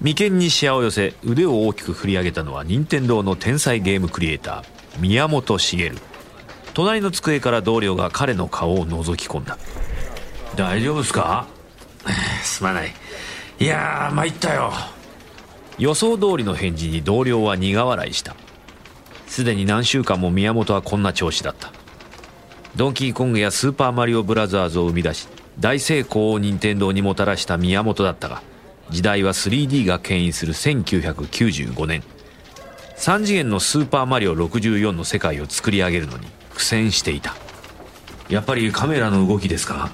眉間にシワを寄せ腕を大きく振り上げたのは任天堂の天才ゲームクリエイター宮本茂。隣の机から同僚が彼の顔を覗き込んだ。大丈夫ですか？すまない。いやー参ったよ。予想通りの返事に同僚は苦笑いした。すでに何週間も宮本はこんな調子だった。ドンキーコングやスーパーマリオブラザーズを生み出し大成功を任天堂にもたらした宮本だったが時代は 3D が牽引する1995年。3次元のスーパーマリオ64の世界を作り上げるのに苦戦していた。やっぱりカメラの動きですか？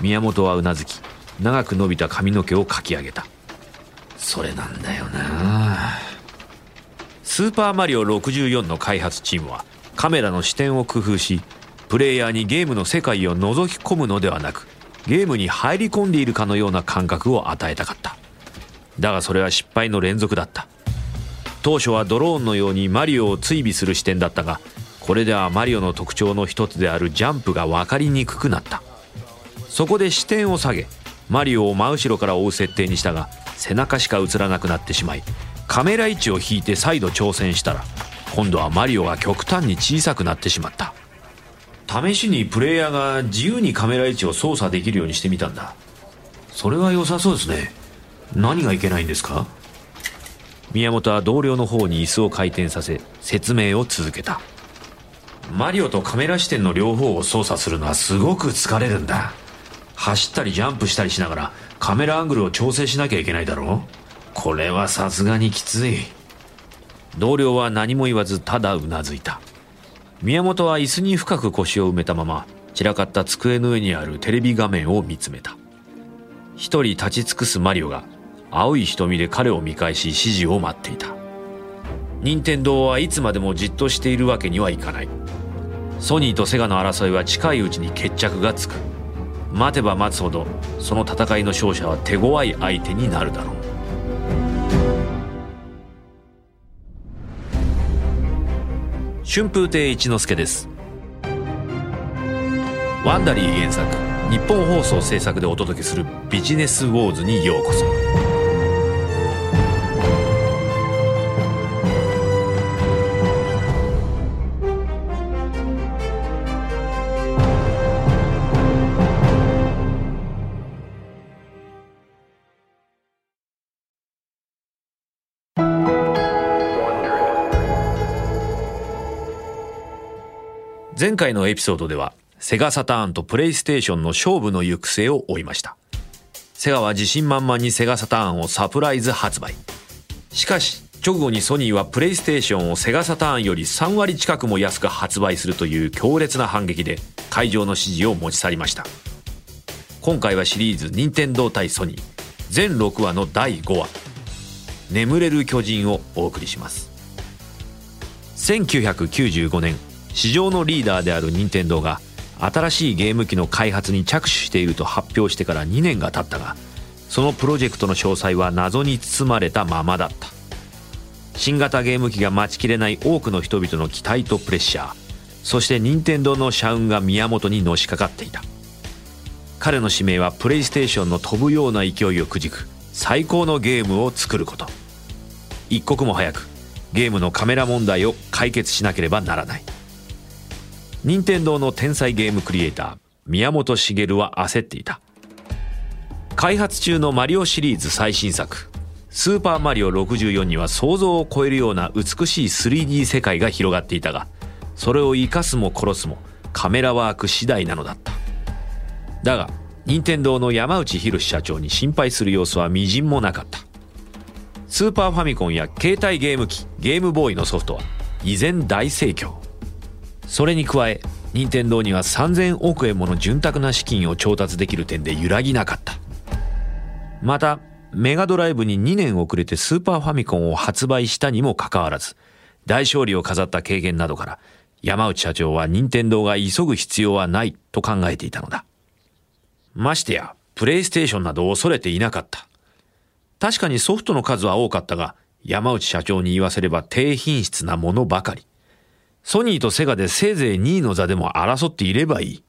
宮本はうなずき長く伸びた髪の毛をかき上げた。それなんだよな。スーパーマリオ64の開発チームはカメラの視点を工夫しプレイヤーにゲームの世界を覗き込むのではなくゲームに入り込んでいるかのような感覚を与えたかった。だがそれは失敗の連続だった。当初はドローンのようにマリオを追尾する視点だったがこれではマリオの特徴の一つであるジャンプが分かりにくくなった。そこで視点を下げマリオを真後ろから追う設定にしたが背中しか映らなくなってしまいカメラ位置を引いて再度挑戦したら今度はマリオが極端に小さくなってしまった。試しにプレイヤーが自由にカメラ位置を操作できるようにしてみたんだ。それは良さそうですね。何がいけないんですか？宮本は同僚の方に椅子を回転させ説明を続けた。マリオとカメラ視点の両方を操作するのはすごく疲れるんだ。走ったりジャンプしたりしながらカメラアングルを調整しなきゃいけないだろう？これはさすがにきつい。同僚は何も言わずただうなずいた。宮本は椅子に深く腰を埋めたまま散らかった机の上にあるテレビ画面を見つめた。一人立ち尽くすマリオが青い瞳で彼を見返し指示を待っていた。任天堂はいつまでもじっとしているわけにはいかない。ソニーとセガの争いは近いうちに決着がつく。待てば待つほどその戦いの勝者は手強い相手になるだろう。春風亭一之輔です。ワンダリー原作日本放送制作でお届けするビジネスウォーズにようこそ。前回のエピソードではセガサターンとプレイステーションの勝負の行く末を追いました。セガは自信満々にセガサターンをサプライズ発売。しかし直後にソニーはプレイステーションをセガサターンより3割近くも安く発売するという強烈な反撃で会場の支持を持ち去りました。今回はシリーズ任天堂対ソニー。全6話の第5話「眠れる巨人」をお送りします。1995年市場のリーダーである任天堂が新しいゲーム機の開発に着手していると発表してから2年が経ったがそのプロジェクトの詳細は謎に包まれたままだった。新型ゲーム機が待ちきれない多くの人々の期待とプレッシャーそして任天堂の社運が宮本にのしかかっていた。彼の使命はプレイステーションの飛ぶような勢いをくじく最高のゲームを作ること。一刻も早くゲームのカメラ問題を解決しなければならない。任天堂の天才ゲームクリエイター宮本茂は焦っていた。開発中のマリオシリーズ最新作「スーパーマリオ64」には想像を超えるような美しい 3D 世界が広がっていたがそれを生かすも殺すもカメラワーク次第なのだった。だが任天堂の山内博社長に心配する様子はみじんもなかった。スーパーファミコンや携帯ゲーム機ゲームボーイのソフトは依然大盛況。それに加え任天堂には3000億円もの潤沢な資金を調達できる点で揺らぎなかった。またメガドライブに2年遅れてスーパーファミコンを発売したにもかかわらず大勝利を飾った経験などから山内社長は任天堂が急ぐ必要はないと考えていたのだ。ましてやプレイステーションなど恐れていなかった。確かにソフトの数は多かったが山内社長に言わせれば低品質なものばかり。ソニーとセガでせいぜい2位の座でも争っていればいい。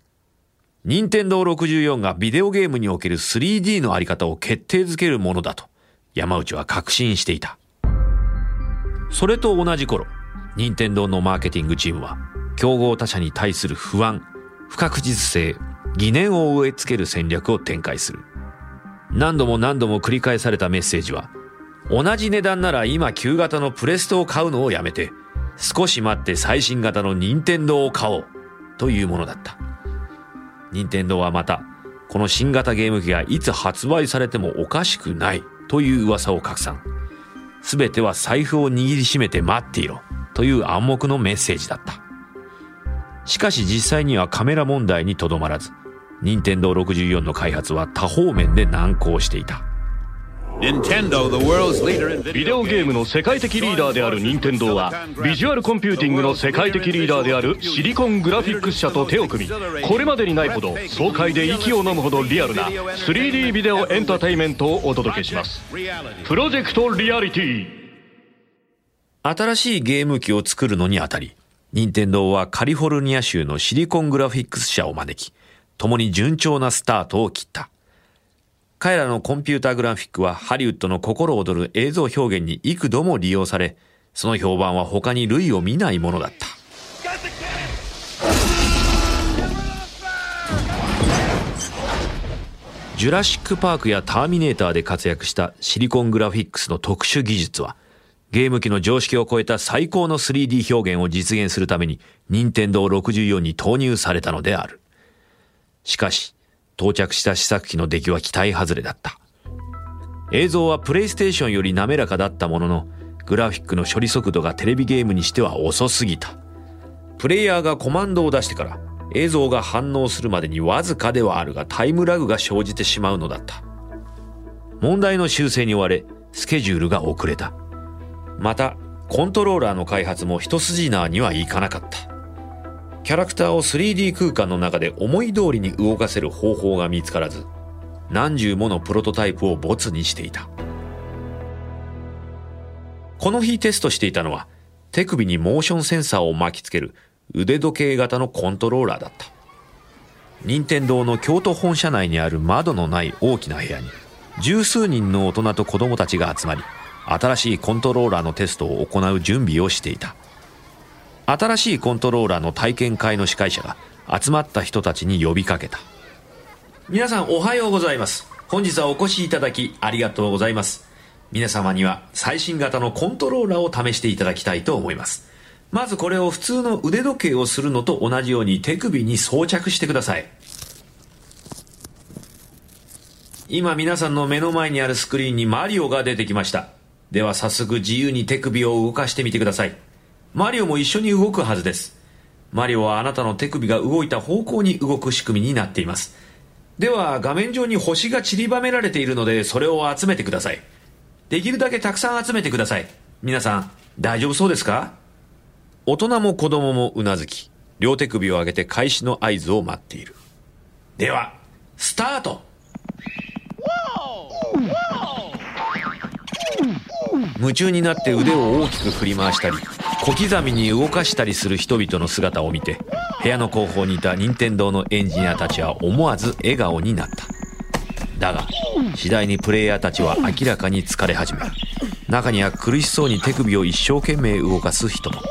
任天堂64がビデオゲームにおける 3D のあり方を決定づけるものだと、山内は確信していた。それと同じ頃、任天堂のマーケティングチームは、競合他社に対する不安、不確実性、疑念を植え付ける戦略を展開する。何度も何度も繰り返されたメッセージは、同じ値段なら今旧型のプレストを買うのをやめて、少し待って最新型の任天堂を買おうというものだった。任天堂はまた、この新型ゲーム機がいつ発売されてもおかしくないという噂を拡散。すべては財布を握りしめて待っていろという暗黙のメッセージだった。しかし実際にはカメラ問題にとどまらず、任天堂64の開発は多方面で難航していた。ビデオゲームの世界的リーダーである任天堂はビジュアルコンピューティングの世界的リーダーであるシリコングラフィックス社と手を組みこれまでにないほど爽快で息を飲むほどリアルな 3D ビデオエンターテインメントをお届けします。プロジェクトリアリティ。新しいゲーム機を作るのにあたり任天堂はカリフォルニア州のシリコングラフィックス社を招き共に順調なスタートを切った彼らのコンピューターグラフィックはハリウッドの心躍る映像表現に幾度も利用され、その評判は他に類を見ないものだった。ジュラシック・パークやターミネーターで活躍したシリコングラフィックスの特殊技術は、ゲーム機の常識を超えた最高の 3D 表現を実現するために、任天堂64に投入されたのである。しかし、到着した試作機の出来は期待外れだった。映像はプレイステーションより滑らかだったものの、グラフィックの処理速度がテレビゲームにしては遅すぎた。プレイヤーがコマンドを出してから映像が反応するまでにわずかではあるがタイムラグが生じてしまうのだった。問題の修正に追われ、スケジュールが遅れた。また、コントローラーの開発も一筋縄にはいかなかった。キャラクターを 3D 空間の中で思い通りに動かせる方法が見つからず、何十ものプロトタイプをボツにしていた。この日テストしていたのは、手首にモーションセンサーを巻きつける腕時計型のコントローラーだった。任天堂の京都本社内にある窓のない大きな部屋に、十数人の大人と子供たちが集まり、新しいコントローラーのテストを行う準備をしていた。新しいコントローラーの体験会の司会者が集まった人たちに呼びかけた。皆さんおはようございます。本日はお越しいただきありがとうございます。皆様には最新型のコントローラーを試していただきたいと思います。まずこれを普通の腕時計をするのと同じように手首に装着してください。今皆さんの目の前にあるスクリーンにマリオが出てきました。では早速自由に手首を動かしてみてください。マリオも一緒に動くはずです。マリオはあなたの手首が動いた方向に動く仕組みになっています。では画面上に星が散りばめられているのでそれを集めてください。できるだけたくさん集めてください。皆さん、大丈夫そうですか？大人も子供もうなずき、両手首を上げて開始の合図を待っている。では、スタート夢中になって腕を大きく振り回したり、小刻みに動かしたりする人々の姿を見て部屋の後方にいた任天堂のエンジニアたちは思わず笑顔になった。だが次第にプレイヤーたちは明らかに疲れ始める。中には苦しそうに手首を一生懸命動かす人も。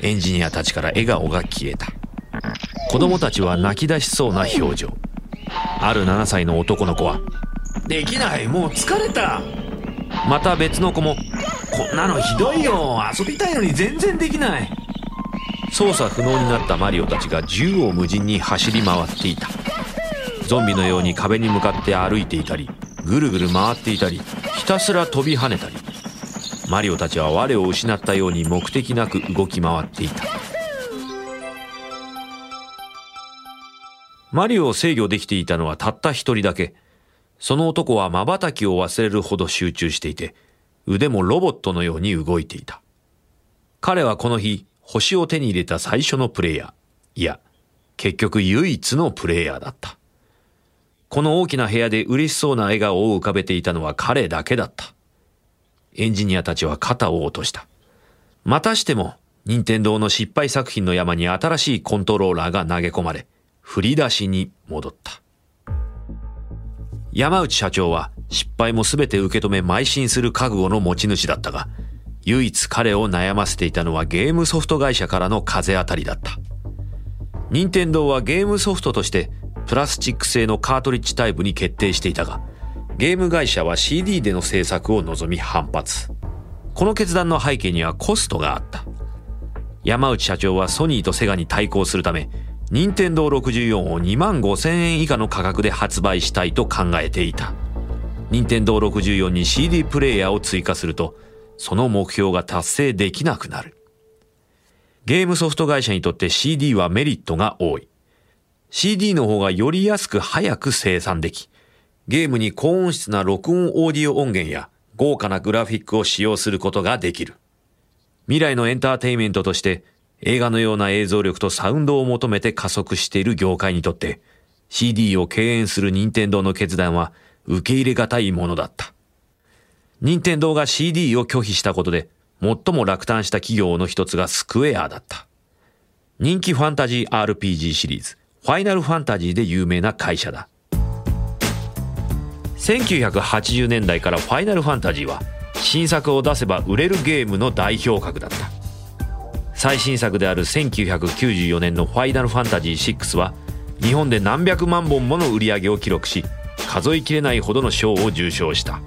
エンジニアたちから笑顔が消えた。子供たちは泣き出しそうな表情。ある7歳の男の子は「できないもう疲れた」また別の子もこんなのひどいよ。遊びたいのに全然できない。操作不能になったマリオたちが縦横無尽に走り回っていた。ゾンビのように壁に向かって歩いていたりぐるぐる回っていたりひたすら飛び跳ねたり。マリオたちは我を失ったように目的なく動き回っていた。マリオを制御できていたのはたった一人だけ。その男は瞬きを忘れるほど集中していて腕もロボットのように動いていた。彼はこの日、星を手に入れた最初のプレイヤー。いや、結局唯一のプレイヤーだった。この大きな部屋で嬉しそうな笑顔を浮かべていたのは彼だけだった。エンジニアたちは肩を落とした。またしても、任天堂の失敗作品の山に新しいコントローラーが投げ込まれ、振り出しに戻った。山内社長は失敗も全て受け止め邁進する覚悟の持ち主だったが、唯一彼を悩ませていたのはゲームソフト会社からの風当たりだった。任天堂はゲームソフトとしてプラスチック製のカートリッジタイプに決定していたが、ゲーム会社は CD での制作を望み反発。この決断の背景にはコストがあった。山内社長はソニーとセガに対抗するため、任天堂64を2万5千円以下の価格で発売したいと考えていた。任天堂64に CD プレイヤーを追加すると、その目標が達成できなくなる。ゲームソフト会社にとって CD はメリットが多い。CD の方がより安く早く生産でき、ゲームに高音質な録音オーディオ音源や豪華なグラフィックを使用することができる。未来のエンターテインメントとして映画のような映像力とサウンドを求めて加速している業界にとって CD を敬遠する任天堂の決断は受け入れがたいものだった。任天堂が CD を拒否したことで最も落胆した企業の一つがスクエアだった。人気ファンタジー RPG シリーズ、ファイナルファンタジーで有名な会社だ。1980年代からファイナルファンタジーは新作を出せば売れるゲームの代表格だった最新作である1994年の「ファイナルファンタジー6」は日本で何百万本もの売り上げを記録し数えきれないほどの賞を受賞した。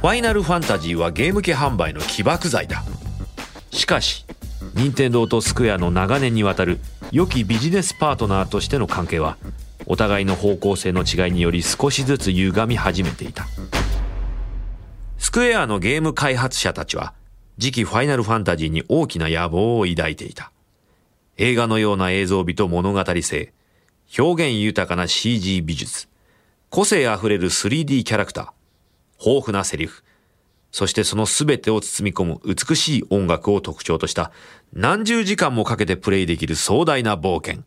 ファイナルファンタジーはゲーム機販売の起爆剤だ。しかし任天堂とスクエアの長年にわたる良きビジネスパートナーとしての関係はお互いの方向性の違いにより少しずつ歪み始めていた。スクエアのゲーム開発者たちは、次期ファイナルファンタジーに大きな野望を抱いていた。映画のような映像美と物語性、表現豊かな CG 美術、個性あふれる 3D キャラクター、豊富なセリフ、そしてその全てを包み込む美しい音楽を特徴とした何十時間もかけてプレイできる壮大な冒険。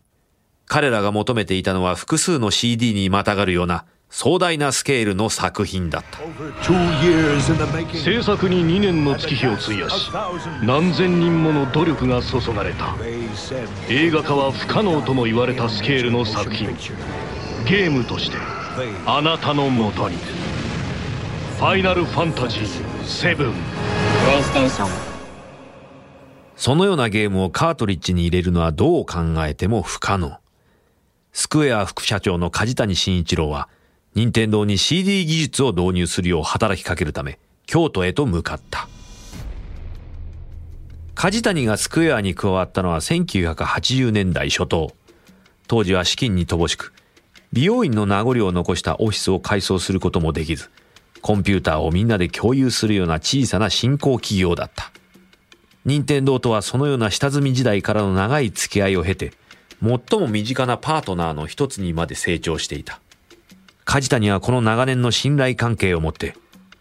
彼らが求めていたのは複数の CD にまたがるような壮大なスケールの作品だった。制作に2年の月日を費やし何千人もの努力が注がれた。映画化は不可能とも言われたスケールの作品。ゲームとしてあなたのもとに「ファイナルファンタジー7」そのようなゲームをカートリッジに入れるのはどう考えても不可能。スクエア副社長の梶谷慎一郎は任天堂に CD 技術を導入するよう働きかけるため、京都へと向かった。梶谷がスクエアに加わったのは1980年代初頭。当時は資金に乏しく、美容院の名残を残したオフィスを改装することもできず、コンピューターをみんなで共有するような小さな新興企業だった。任天堂とはそのような下積み時代からの長い付き合いを経て、最も身近なパートナーの一つにまで成長していた。梶谷はこの長年の信頼関係をもって、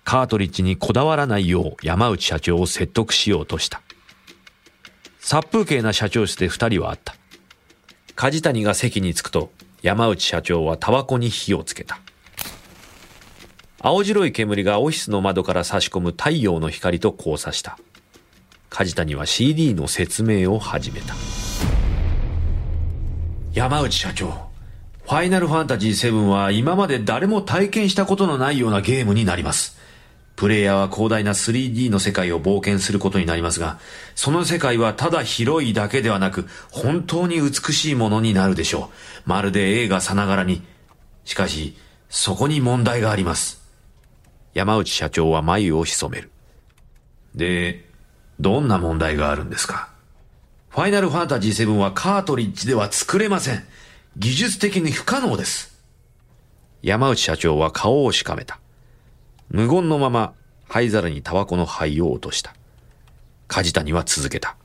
カートリッジにこだわらないよう山内社長を説得しようとした。殺風景な社長室で二人はあった。梶谷が席に着くと、山内社長はタバコに火をつけた。青白い煙がオフィスの窓から差し込む太陽の光と交差した。梶谷は CD の説明を始めた。山内社長、ファイナルファンタジー7は今まで誰も体験したことのないようなゲームになります。プレイヤーは広大な 3D の世界を冒険することになりますが、その世界はただ広いだけではなく、本当に美しいものになるでしょう。まるで映画さながらに。しかし、そこに問題があります。山内社長は眉を潜める。で、どんな問題があるんですか？ファイナルファンタジー7はカートリッジでは作れません。技術的に不可能です。山内社長は顔をしかめた。無言のまま灰皿にタバコの灰を落とした。梶谷は続けた。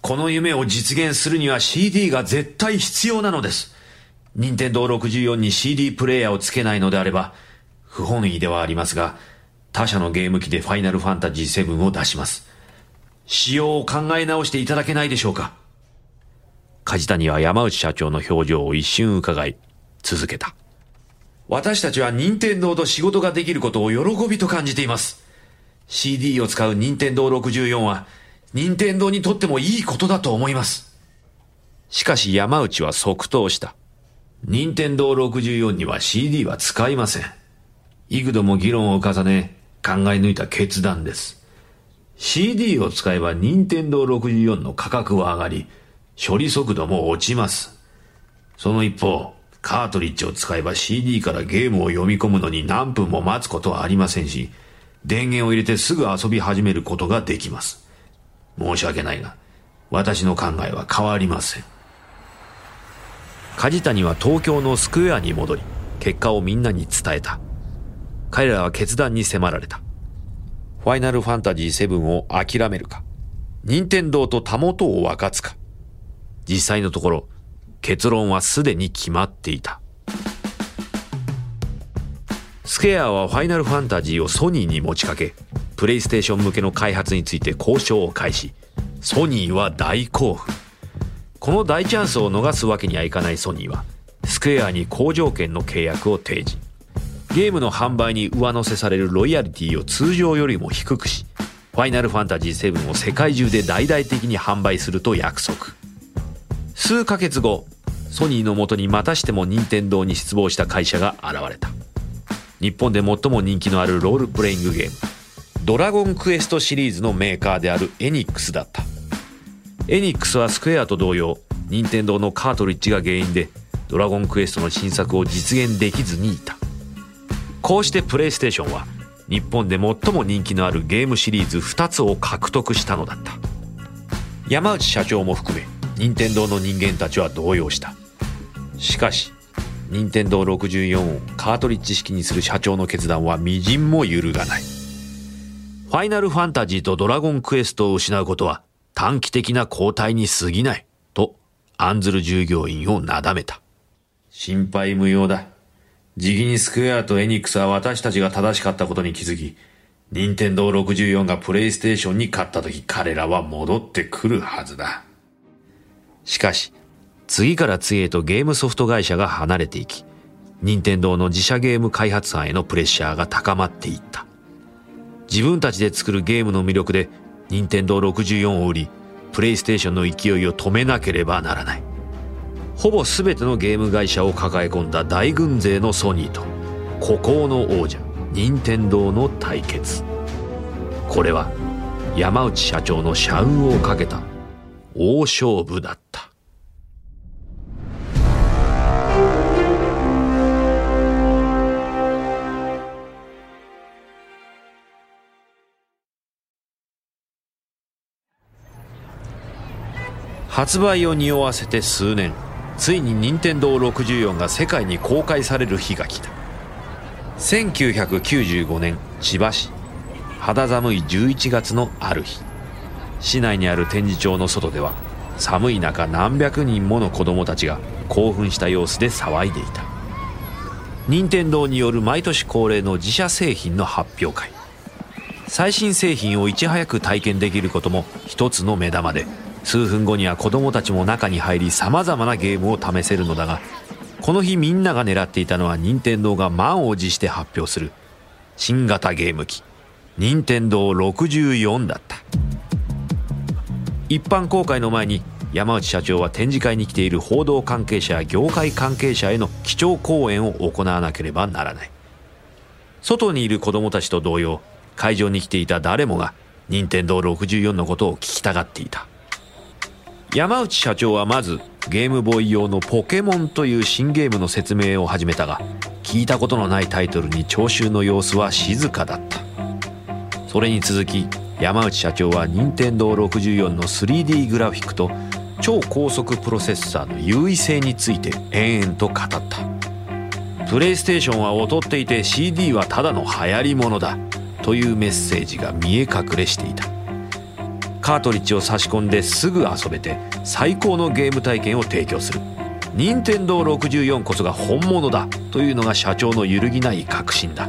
この夢を実現するには CD が絶対必要なのです。任天堂64に CD プレイヤーをつけないのであれば、不本意ではありますが、他社のゲーム機でファイナルファンタジー7を出します。仕様を考え直していただけないでしょうか梶谷は山内社長の表情を一瞬伺い、続けた。私たちは任天堂と仕事ができることを喜びと感じています。CD を使う任天堂64は、任天堂にとってもいいことだと思います。しかし山内は即答した。任天堂64には CD は使いません。幾度も議論を重ね考え抜いた決断です。CD を使えば任天堂64の価格は上がり、処理速度も落ちます。その一方、カートリッジを使えば CD からゲームを読み込むのに何分も待つことはありませんし、電源を入れてすぐ遊び始めることができます。申し訳ないが、私の考えは変わりません。梶谷は東京のスクエアに戻り、結果をみんなに伝えた。彼らは決断に迫られた。ファイナルファンタジー7を諦めるか、任天堂とたもとを分かつか。実際のところ、結論はすでに決まっていた。スケアはファイナルファンタジーをソニーに持ちかけ、プレイステーション向けの開発について交渉を開始。ソニーは大興奮。この大チャンスを逃すわけにはいかないソニーは、スクエアに好条件の契約を提示。ゲームの販売に上乗せされるロイヤリティを通常よりも低くし、ファイナルファンタジー7を世界中で大々的に販売すると約束。数ヶ月後、ソニーのもとにまたしても任天堂に失望した会社が現れた。日本で最も人気のあるロールプレイングゲーム、ドラゴンクエストシリーズのメーカーであるエニックスだった。エニックスはスクエアと同様、任天堂のカートリッジが原因で、ドラゴンクエストの新作を実現できずにいた。こうしてプレイステーションは日本で最も人気のあるゲームシリーズ2つを獲得したのだった山内社長も含め任天堂の人間たちは動揺した。しかし任天堂64をカートリッジ式にする社長の決断は微塵も揺るがない。ファイナルファンタジーとドラゴンクエストを失うことは短期的な交代に過ぎないと案ずる従業員をなだめた。心配無用だ。じきにスクエアとエニックスは私たちが正しかったことに気づき、任天堂64がプレイステーションに勝った時彼らは戻ってくるはずだ。しかし、次から次へとゲームソフト会社が離れていき、任天堂の自社ゲーム開発班へのプレッシャーが高まっていった。自分たちで作るゲームの魅力で任天堂64を売り、プレイステーションの勢いを止めなければならない。ほぼ全てのゲーム会社を抱え込んだ大軍勢のソニーと孤高の王者任天堂の対決これは山内社長の社運をかけた大勝負だった。発売を匂わせて数年。ついに任天堂64が世界に公開される日が来た。1995年千葉市。肌寒い11月のある日。市内にある展示場の外では寒い中何百人もの子供たちが興奮した様子で騒いでいた。任天堂による毎年恒例の自社製品の発表会。最新製品をいち早く体験できることも一つの目玉で数分後には子供たちも中に入り様々なゲームを試せるのだがこの日みんなが狙っていたのは任天堂が満を持して発表する新型ゲーム機任天堂64だった。一般公開の前に山内社長は展示会に来ている報道関係者や業界関係者への基調講演を行わなければならない。外にいる子供たちと同様会場に来ていた誰もが任天堂64のことを聞きたがっていた。山内社長はまずゲームボーイ用のポケモンという新ゲームの説明を始めたが聞いたことのないタイトルに聴衆の様子は静かだった。それに続き山内社長は任天堂64の 3D グラフィックと超高速プロセッサーの優位性について延々と語った。プレイステーションは劣っていて CD はただの流行り物だというメッセージが見え隠れしていた。カートリッジを差し込んですぐ遊べて最高のゲーム体験を提供する。任天堂64こそが本物だというのが社長の揺るぎない確信だ。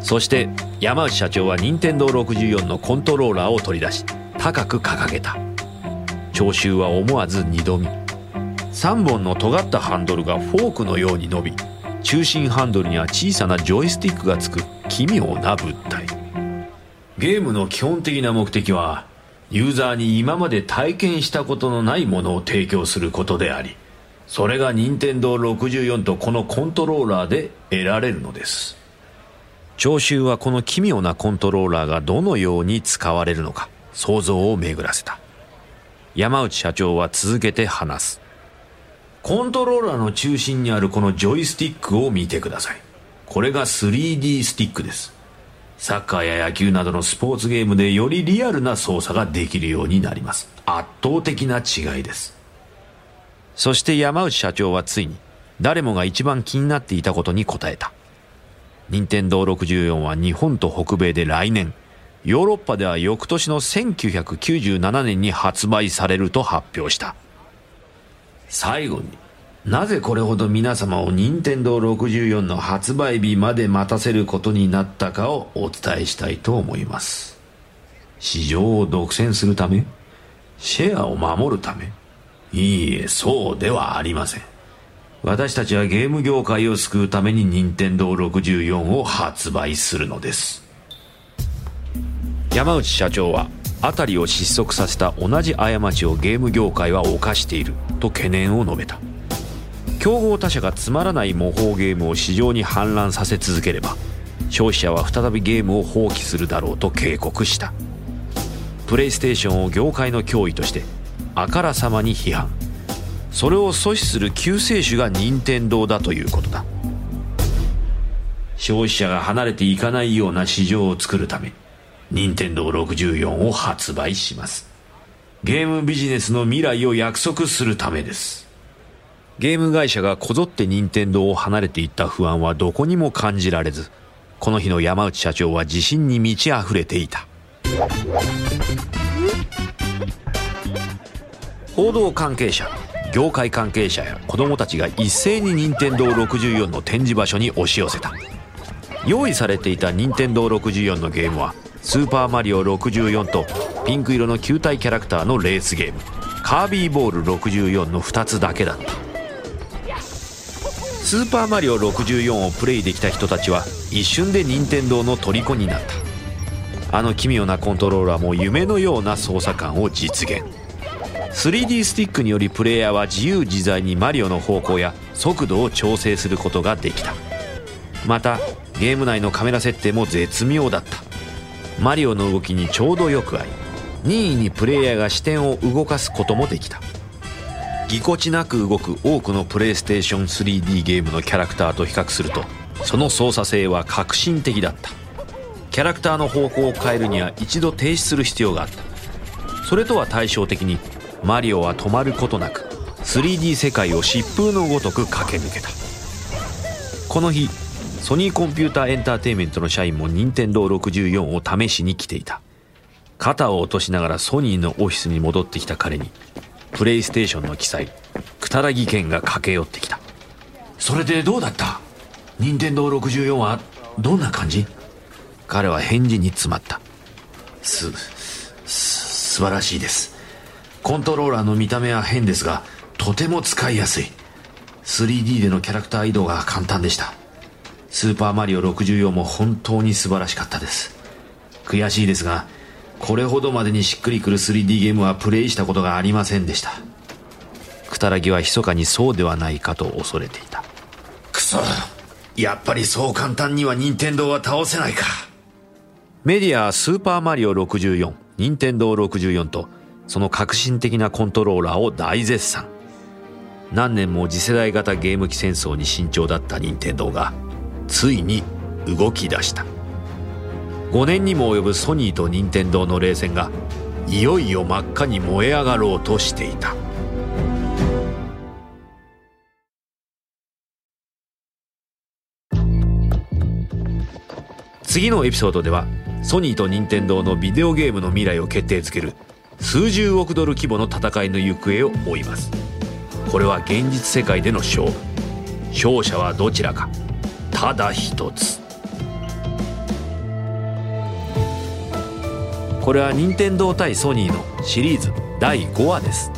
そして山内社長は任天堂64のコントローラーを取り出し高く掲げた。聴衆は思わず二度見。3本の尖ったハンドルがフォークのように伸び中心ハンドルには小さなジョイスティックがつく奇妙な物体。ゲームの基本的な目的はユーザーに今まで体験したことのないものを提供することでありそれが任天堂64とこのコントローラーで得られるのです。聴衆はこの奇妙なコントローラーがどのように使われるのか想像を巡らせた。山内社長は続けて話す。コントローラーの中心にあるこのジョイスティックを見てください。これが 3D スティックです。サッカーや野球などのスポーツゲームでよりリアルな操作ができるようになります。圧倒的な違いです。そして山内社長はついに誰もが一番気になっていたことに答えた。任天堂64は日本と北米で来年。ヨーロッパでは翌年の1997年に発売されると発表した。最後になぜこれほど皆様を任天堂64の発売日まで待たせることになったかをお伝えしたいと思います。市場を独占するためシェアを守るため。いいえそうではありません。私たちはゲーム業界を救うために任天堂64を発売するのです。山内社長は辺りを失速させた同じ過ちをゲーム業界は犯していると懸念を述べた。競合他社がつまらない模倣ゲームを市場に氾濫させ続ければ消費者は再びゲームを放棄するだろうと警告した。プレイステーションを業界の脅威としてあからさまに批判。それを阻止する救世主が任天堂だということだ。消費者が離れていかないような市場を作るため任天堂64を発売します。ゲームビジネスの未来を約束するためです。ゲーム会社がこぞって任天堂を離れていった不安はどこにも感じられずこの日の山内社長は自信に満ち溢れていた。報道関係者業界関係者や子供たちが一斉に任天堂64の展示場所に押し寄せた。用意されていた任天堂64のゲームはスーパーマリオ64とピンク色の球体キャラクターのレースゲーム。カービーボール64の2つだけだった。スーパーマリオ64をプレイできた人たちは一瞬で任天堂の虜になった。あの奇妙なコントローラーも夢のような操作感を実現。3D スティックによりプレイヤーは自由自在にマリオの方向や速度を調整することができた。またゲーム内のカメラ設定も絶妙だった。マリオの動きにちょうどよく合い任意にプレイヤーが視点を動かすこともできた。ぎこちなく動く多くのプレイステーション 3D ゲームのキャラクターと比較するとその操作性は革新的だった。キャラクターの方向を変えるには一度停止する必要があった。それとは対照的にマリオは止まることなく 3D 世界を疾風のごとく駆け抜けた。この日ソニーコンピューターエンターテインメントの社員も任天堂64を試しに来ていた。肩を落としながらソニーのオフィスに戻ってきた彼にプレイステーションの記載草薙健が駆け寄ってきた。それでどうだった？任天堂64はどんな感じ？彼は返事に詰まった。すす素晴らしいです。コントローラーの見た目は変ですがとても使いやすい。3D でのキャラクター移動が簡単でした。スーパーマリオ64も本当に素晴らしかったです。悔しいですがこれほどまでにしっくりくる 3D ゲームはプレイしたことがありませんでした。草薙は密かにそうではないかと恐れていた。くそやっぱりそう簡単には任天堂は倒せないか。メディアはスーパーマリオ64任天堂64とその革新的なコントローラーを大絶賛。何年も次世代型ゲーム機戦争に慎重だった任天堂がついに動き出した。5年にも及ぶソニーと任天堂の冷戦がいよいよ真っ赤に燃え上がろうとしていた。次のエピソードではソニーと任天堂のビデオゲームの未来を決定づける数十億ドル規模の戦いの行方を追います。これは現実世界での勝負。勝者はどちらか。ただ一つ。これは任天堂対ソニーのシリーズ第5話です。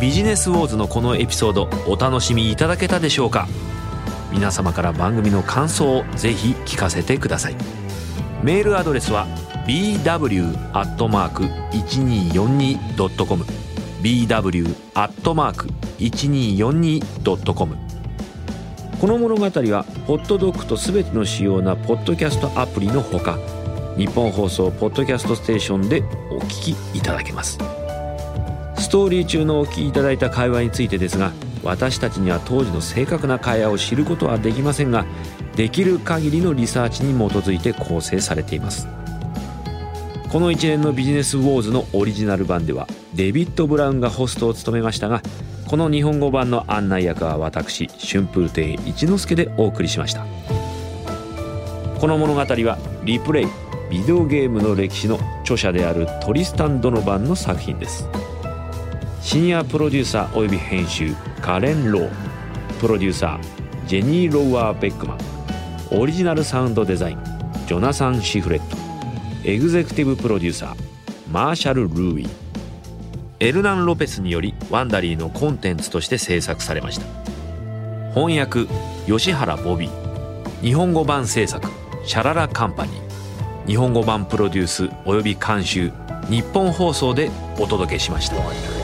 ビジネスウォーズのこのエピソードお楽しみいただけたでしょうか？皆様から番組の感想をぜひ聞かせてください。メールアドレスは bw.1242.com bw.1242.com この物語はホットドッグと全ての主要なポッドキャストアプリのほか日本放送ポッドキャストステーションでお聞きいただけます。ストーリー中のお聞きいただいた会話についてですが私たちには当時の正確な会話を知ることはできませんができる限りのリサーチに基づいて構成されています。この一連のビジネスウォーズのオリジナル版ではデビッド・ブラウンがホストを務めましたがこの日本語版の案内役は私春風亭一之輔でお送りしました。この物語はリプレイビデオゲームの歴史の著者であるトリスタン・ドノバンの作品です。シニアプロデューサーおよび編集カレン・ロー。プロデューサージェニー・ローワー・ベックマン。オリジナルサウンドデザインジョナサン・シフレット。エグゼクティブプロデューサーマーシャル・ルーイ。エルナン・ロペスにより Wondery のコンテンツとして制作されました。翻訳吉原ボビー。日本語版制作シャララカンパニー。日本語版プロデュースおよび監修日本放送でお届けしました。